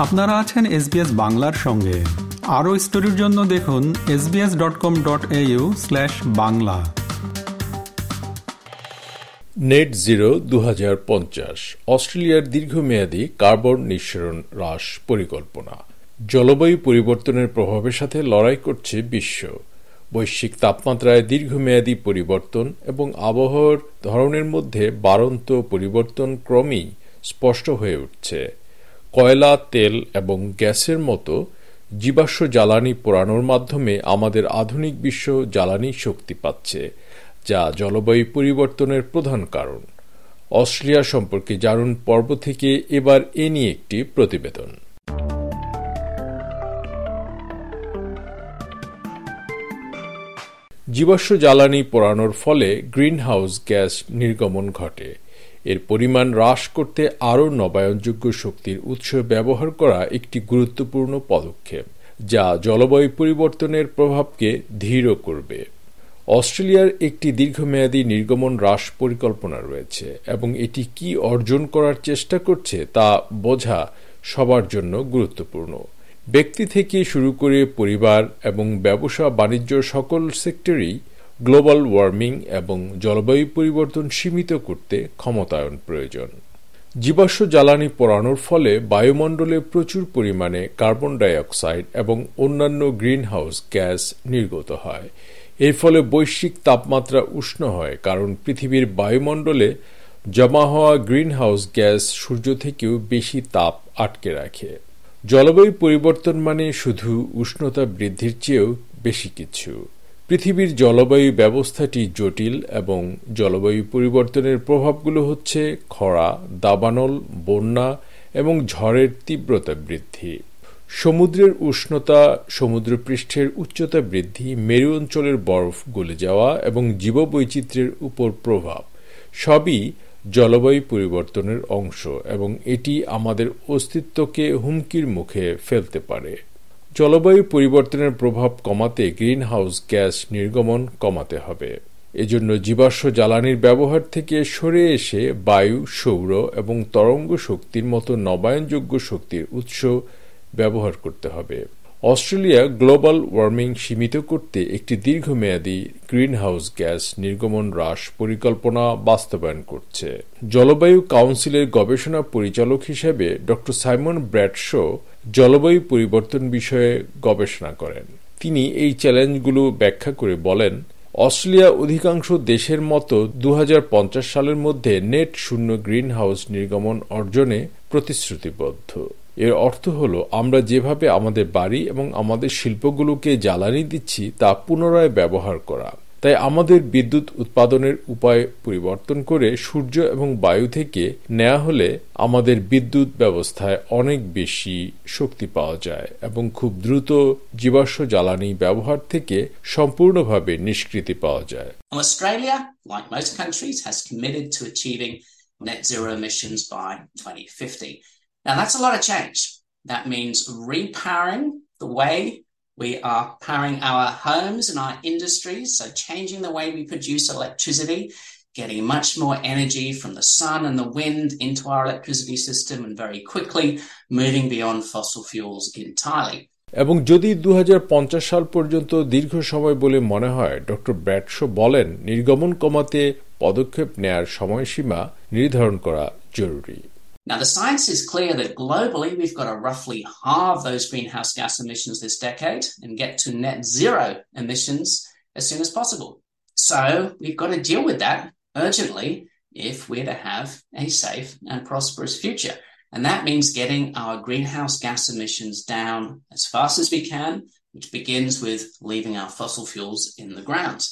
আপনারা আছেন এসবিএস বাংলার সঙ্গে। আরও স্টোরির জন্য দেখুন SBS dot com dot au slash Bangla. Net zero দু হাজার পঞ্চাশ, অস্ট্রেলিয়ার দীর্ঘমেয়াদী কার্বন নিঃসরণ হ্রাস পরিকল্পনা। জলবায়ু পরিবর্তনের প্রভাবের সাথে লড়াই করছে বিশ্ব। বৈশ্বিক তাপমাত্রায় দীর্ঘমেয়াদী পরিবর্তন এবং আবহাওয়ার ধরনের মধ্যে বাড়ন্ত পরিবর্তন ক্রমেই স্পষ্ট হয়ে উঠছে। কয়লা, তেল এবং গ্যাসের মতো জীবাশ্ম জ্বালানি পোড়ানোর মাধ্যমে আমাদের আধুনিক বিশ্ব জ্বালানি শক্তি পাচ্ছে, যা জলবায়ু পরিবর্তনের প্রধান কারণ। অস্ট্রেলিয়া সম্পর্কে জানুন পর্ব থেকে এবার এ নিয়ে একটি প্রতিবেদন। জীবাশ্ম জ্বালানি পোড়ানোর ফলে গ্রিনহাউস গ্যাস নির্গমন ঘটে। এর পরিমাণ হ্রাস করতে আরও নবায়নযোগ্য শক্তির উৎস ব্যবহার করা একটি গুরুত্বপূর্ণ পদক্ষেপ, যা জলবায়ু পরিবর্তনের প্রভাবকে ধীর করবে। অস্ট্রেলিয়ার একটি দীর্ঘমেয়াদী নির্গমন হ্রাস পরিকল্পনা রয়েছে, এবং এটি কি অর্জন করার চেষ্টা করছে তা বোঝা সবার জন্য গুরুত্বপূর্ণ। ব্যক্তি থেকে শুরু করে পরিবার এবং ব্যবসা বাণিজ্য সকল সেক্টরেই গ্লোবাল ওয়ার্মিং এবং জলবায়ু পরিবর্তন সীমিত করতে ক্ষমতায়ন প্রয়োজন। জীবাশ্ম জ্বালানি পোড়ানোর ফলে বায়ুমণ্ডলে প্রচুর পরিমাণে কার্বন ডাইঅক্সাইড এবং অন্যান্য গ্রিনহাউস গ্যাস নির্গত হয়। এর ফলে বৈশ্বিক তাপমাত্রা উষ্ণ হয় কারণ পৃথিবীর বায়ুমণ্ডলে জমা হওয়া গ্রিনহাউস গ্যাস সূর্য থেকেও বেশি তাপ আটকে রাখে। জলবায়ু পরিবর্তন মানে শুধু উষ্ণতা বৃদ্ধির চেয়েও বেশি কিছু। পৃথিবীর জলবায়ু ব্যবস্থাটি জটিল এবং জলবায়ু পরিবর্তনের প্রভাবগুলো হচ্ছে খরা, দাবানল, বন্যা এবং ঝড়ের তীব্রতা বৃদ্ধি। সমুদ্রের উষ্ণতা, সমুদ্রপৃষ্ঠের উচ্চতা বৃদ্ধি, মেরু অঞ্চলের বরফ গলে যাওয়া এবং জীববৈচিত্র্যের উপর প্রভাব, সবই জলবায়ু পরিবর্তনের অংশ এবং এটি আমাদের অস্তিত্বকে হুমকির মুখে ফেলতে পারে। জলবায়ু পরিবর্তনের প্রভাব কমাতে গ্রিন হাউস গ্যাস নির্গমন কমাতে হবে। এজন্য জীবাশ্ম জ্বালানির ব্যবহার থেকে সরে এসে বায়ু, সৌর এবং তরঙ্গ শক্তির মতো নবায়নযোগ্য শক্তির উৎস ব্যবহার করতে হবে। অস্ট্রেলিয়া গ্লোবাল ওয়ার্মিং সীমিত করতে একটি দীর্ঘমেয়াদী গ্রিনহাউস গ্যাস নির্গমন হ্রাস পরিকল্পনা বাস্তবায়ন করছে। জলবায়ু কাউন্সিলের গবেষণা পরিচালক হিসেবে ড সাইমন ব্র্যাডশো জলবায়ু পরিবর্তন বিষয়ে গবেষণা করেন। তিনি এই চ্যালেঞ্জগুলো ব্যাখ্যা করে বলেন, অস্ট্রেলিয়া অধিকাংশ দেশের মতো দু হাজার পঞ্চাশ সালের মধ্যে নেট শূন্য গ্রিন হাউস নির্গমন অর্জনে প্রতিশ্রুতিবদ্ধ। এর অর্থ হল, আমরা যেভাবে আমাদের বাড়ি এবং আমাদের শিল্পগুলোকে জ্বালানি দিচ্ছি, তা পুনরায় ব্যবহার করা। তাই আমাদের বিদ্যুৎ উৎপাদনের উপায় পরিবর্তন করে সূর্য এবং বায়ু থেকে নেওয়া হলে আমাদের বিদ্যুৎ ব্যবস্থায় অনেক বেশি শক্তি পাওয়া যায় এবং খুব দ্রুত জীবাশ্ম জ্বালানি ব্যবহার থেকে সম্পূর্ণভাবে নিষ্কৃতি পাওয়া যায়। Australia like most that means repowering we are powering our homes and our industries, so changing the way we produce electricity, getting much more energy from the sun and the wind into our electricity system, and very quickly moving beyond fossil fuels entirely. এবং যদি দু হাজার পঞ্চাশ সাল পর্যন্ত দীর্ঘ সময় বলে মনে হয় ডক্টর ব্র্যাডশো বলেন নির্গমন কমাতে পদক্ষেপ নেয়ার সময়সীমা নির্ধারণ করা জরুরি Now, the science is clear that globally we've got to roughly halve those greenhouse gas emissions this decade and get to net zero emissions as soon as possible. So we've got to deal with that urgently if we're to have a safe and prosperous future. And that means getting our greenhouse gas emissions down as fast as we can, which begins with leaving our fossil fuels in the ground.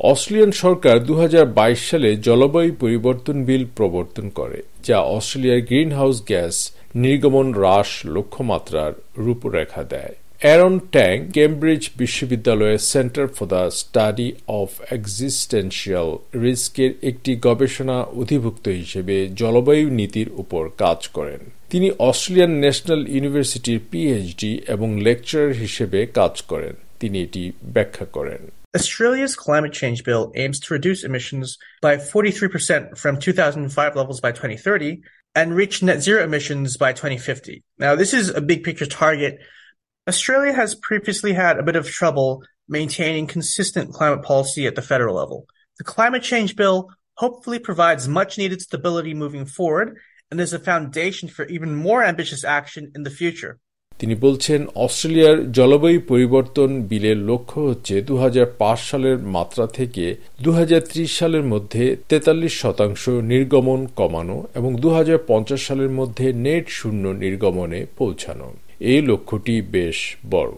Australian সরকার দু হাজার বাইশ সালে জলবায়ু পরিবর্তন বিল প্রবর্তন করে, যা অস্ট্রেলিয়ার গ্রিন হাউস গ্যাস নির্গমন হ্রাস লক্ষ্যমাত্রার রূপরেখা দেয়। অ্যারন ট্যাং, কেমব্রিজ বিশ্ববিদ্যালয়ের centre for the study of existential রিস্কের একটি গবেষণা অধিভুক্ত হিসেবে জলবায়ু নীতির উপর কাজ করেন। তিনি অস্ট্রেলিয়ান ন্যাশনাল ইউনিভার্সিটির পিএইচডি এবং লেকচারার হিসেবে কাজ করেন। তিনি এটি ব্যাখ্যা করেন। Australia's climate change bill aims to reduce emissions by 43% from 2005 levels by 2030 and reach net zero emissions by 2050. Now, this is a big picture target. Australia has previously had a bit of trouble maintaining consistent climate policy at the federal level. The climate change bill hopefully provides much needed stability moving forward and is a foundation for even more ambitious action in the future. তিনি বলছেন, অস্ট্রেলিয়ার জলবায়ু পরিবর্তন বিলের লক্ষ্য হচ্ছে দু হাজার পাঁচ সালের মাত্রা থেকে দু হাজার ত্রিশ সালের মধ্যে তেতাল্লিশ শতাংশ নির্গমন কমানো এবং দু হাজার পঞ্চাশ সালের মধ্যে নেট শূন্য নির্গমনে পৌঁছানো। এই লক্ষ্যটি বেশ বড়।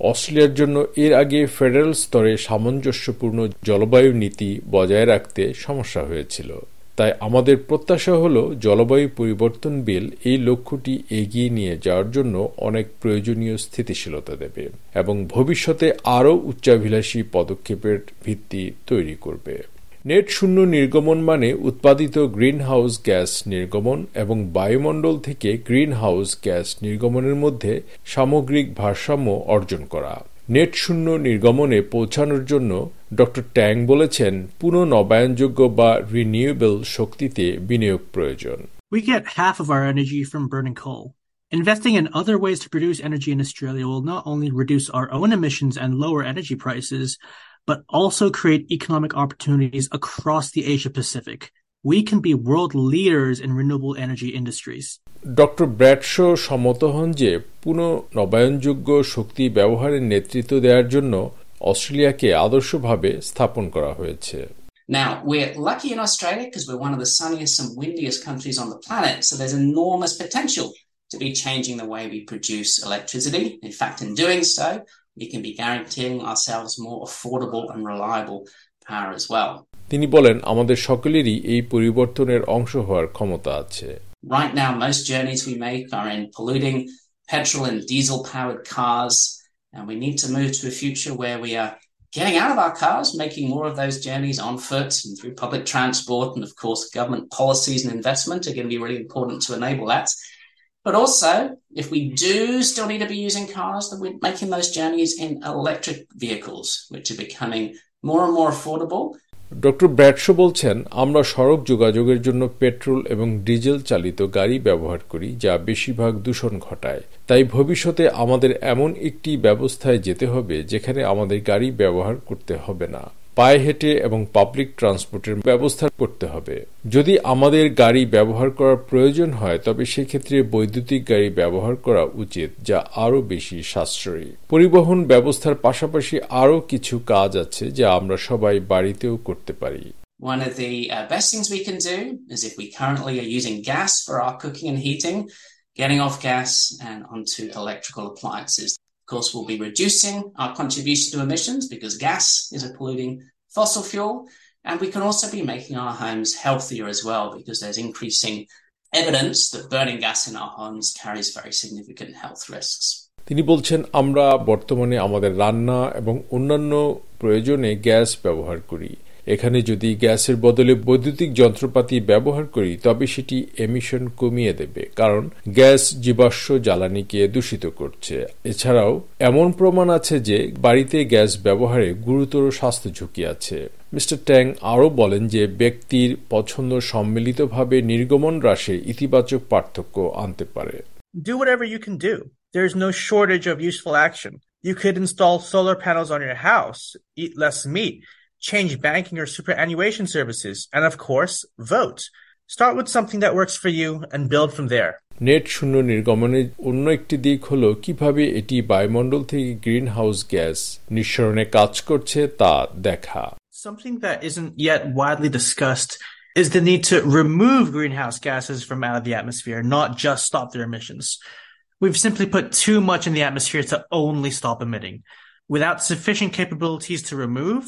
অস্ট্রেলিয়ার জন্য এর আগে ফেডারেল স্তরে সামঞ্জস্যপূর্ণ জলবায়ু নীতি বজায় রাখতে সমস্যা হয়েছিল। তাই আমাদের প্রত্যাশা হল জলবায়ু পরিবর্তন বিল এই লক্ষ্যটি এগিয়ে নিয়ে যাওয়ার জন্য অনেক প্রয়োজনীয় স্থিতিশীলতা দেবে এবং ভবিষ্যতে আরও উচ্চাভিলাষী পদক্ষেপের ভিত্তি তৈরি করবে। নেট শূন্য নির্গমন মানে উৎপাদিত গ্রিন হাউস গ্যাস নির্গমন এবং বায়ুমণ্ডল থেকে গ্রিন হাউস গ্যাস নির্গমনের মধ্যে সামগ্রিক ভারসাম্য অর্জন করা। নেট শূন্য নির্গমনে পৌঁছানোর জন্য ড ট্যাং বলেছেন পুনঃনবায়নযোগ্য বা রিনিউয়েবল শক্তিতে বিনিয়োগ প্রয়োজন We get half of our energy from burning coal. Investing in other ways to produce energy in Australia will not only reduce our own emissions and lower energy prices, but also create economic opportunities across the Asia Pacific. We can be world leaders in renewable energy industries. Doctor Bradshaw সম্মত হন যে পুনঃ নবায়নযোগ্য শক্তি ব্যবহারের নেতৃত্ব দেওয়ার জন্য অস্ট্রেলিয়াকে আদর্শভাবে স্থাপন করা হয়েছে Now, we're lucky in Australia because we're one of the sunniest and windiest countries on the planet, so there's enormous potential to be changing the way we produce electricity. In fact, in doing so, we can be guaranteeing ourselves more affordable and reliable power as well. তিনি বলেন আমাদের সকলেরই এই পরিবর্তনের অংশ হওয়ার ক্ষমতা আছে Right now, most journeys we make are in polluting petrol and diesel powered cars, and we need to move to a future where we are getting out of our cars, making more of those journeys on foot and through public transport. And of course, government policies and investment are going to be really important to enable that. But also, if we do still need to be using cars, then we're making those journeys in electric vehicles, which are becoming more and more affordable doctor Bradshaw বলছেন, আমরা সড়ক যোগাযোগের জন্য petrol এবং diesel চালিত গাড়ি ব্যবহার করি, যা বেশিরভাগ দূষণ ঘটায়। তাই ভবিষ্যতে আমাদের এমন একটি ব্যবস্থায় যেতে হবে, যেখানে আমাদের গাড়ি ব্যবহার করতে হবে না। পায়ে হেঁটে এবং পাবলিক ট্রান্সপোর্টের ব্যবস্থা করতে হবে। যদি আমাদের গাড়ি ব্যবহার করার প্রয়োজন হয় তবে সেক্ষেত্রে বৈদ্যুতিক গাড়ি ব্যবহার করা উচিত যা আরও বেশি সাশ্রয়ী। পরিবহন ব্যবস্থার পাশাপাশি আরও কিছু কাজ আছে যা আমরা সবাই বাড়িতেও করতে পারি। One of the uh, best things we can do is if we currently are using gas for our cooking and heating, getting off gas and onto electrical appliances. Of course, we'll be reducing our contribution to emissions because gas is a polluting fossil fuel. And we can also be making our homes healthier as well because there's increasing evidence that burning gas in our homes carries very significant health risks. তিনি বলছেন আমরা বর্তমানে আমাদের রান্না এবং অন্যান্য প্রয়োজনে gas ব্যবহার করি এখানে যদি গ্যাসের বদলে বৈদ্যুতিক যন্ত্রপাতি ব্যবহার করি তবে সেটি এমিশন কমিয়ে দেবে কারণ গ্যাস জীবাশ্ম জ্বালানিকে দূষিত করছে এছাড়াও এমন প্রমাণ আছে যে বাড়িতে গ্যাস ব্যবহারে গুরুতর স্বাস্থ্য ঝুঁকি আছে মিস্টার ট্যাং আরও বলেন যে ব্যক্তির পছন্দ সম্মিলিতভাবে নির্গমন হ্রাসে ইতিবাচক পার্থক্য আনতে পারে Do whatever you can do. There is no shortage of useful action. You could install solar panels on your house, eat less meat, change banking or superannuation services, and of course, vote. Start with something that works for you and build from there. Net শূন্য নির্গমনের অন্য একটি দিক হল কিভাবে এটি বায়ুমণ্ডল থেকে গ্রিন হাউস গ্যাস নিঃসরণে কাজ করছে তা দেখা Something that isn't yet widely discussed is the need to remove greenhouse gases from out of the atmosphere, not just stop their emissions. We've simply put too much in the atmosphere to only stop emitting. Without sufficient capabilities to remove,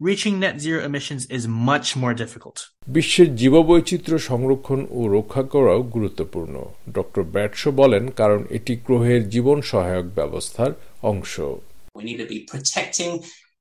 reaching net zero emissions is much more difficult. বিশ্বের জীববৈচিত্র্য সংরক্ষণ ও রক্ষা করাও গুরুত্বপূর্ণ doctor ব্যাটশো বলেন কারণ এটি গ্রহের জীবন সহায়ক ব্যবস্থার অংশ We need to be protecting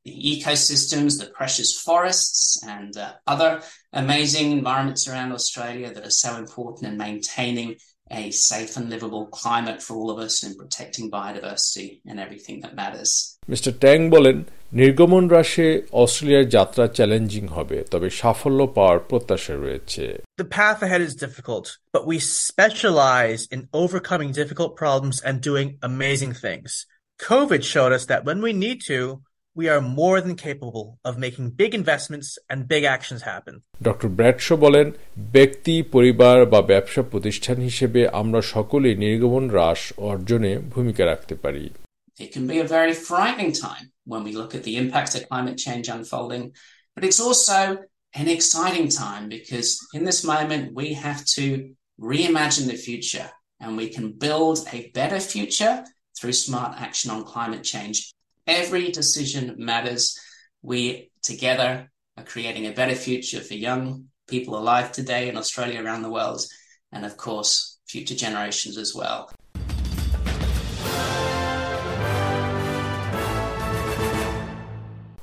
the ecosystems, the precious forests, and uh, other amazing environments around Australia that are so important in maintaining a safe and livable climate for all of us and protecting biodiversity and everything that matters. Mister Tang বলেন নির্গমন হ্রাসে অস্ট্রেলিয়ার যাত্রা challenging হবে তবে সাফল্য পাওয়ার প্রত্যাশা রয়েছে The path ahead is difficult, but we specialize in overcoming difficult problems and doing amazing things. COVID showed us that when we need to, we are more than capable of making big investments and big actions happen. Doctor Bradshaw বলেন ব্যক্তি পরিবার বা ব্যবসা প্রতিষ্ঠান হিসেবে আমরা সকলেই নির্গমন হ্রাস অর্জনে ভূমিকা রাখতে পারি It can be a very frightening time when we look at the impact of climate change unfolding, but it's also an exciting time because in this moment we have to reimagine the future and we can build a better future through smart action on climate change. Every decision matters. We together are creating a better future for young people alive today in Australia around the world, and of course, future generations as well.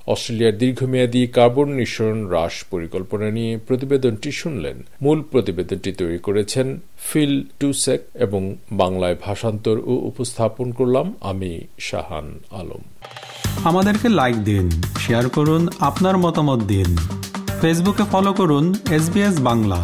অস্ট্রেলিয়ার দীর্ঘমেয়াদী carbon নিঃসরণ হ্রাস পরিকল্পনা নিয়ে প্রতিবেদনটি শুনলেন। মূল প্রতিবেদনটি তৈরি করেছেন ফিল টুসেক এবং বাংলায় ভাষান্তর ও উপস্থাপন করলাম আমি শাহান আলম। আমাদেরকে লাইক দিন শেয়ার করুন, আপনার মতামত দিন। ফেসবুকে ফলো করুন এস বাংলা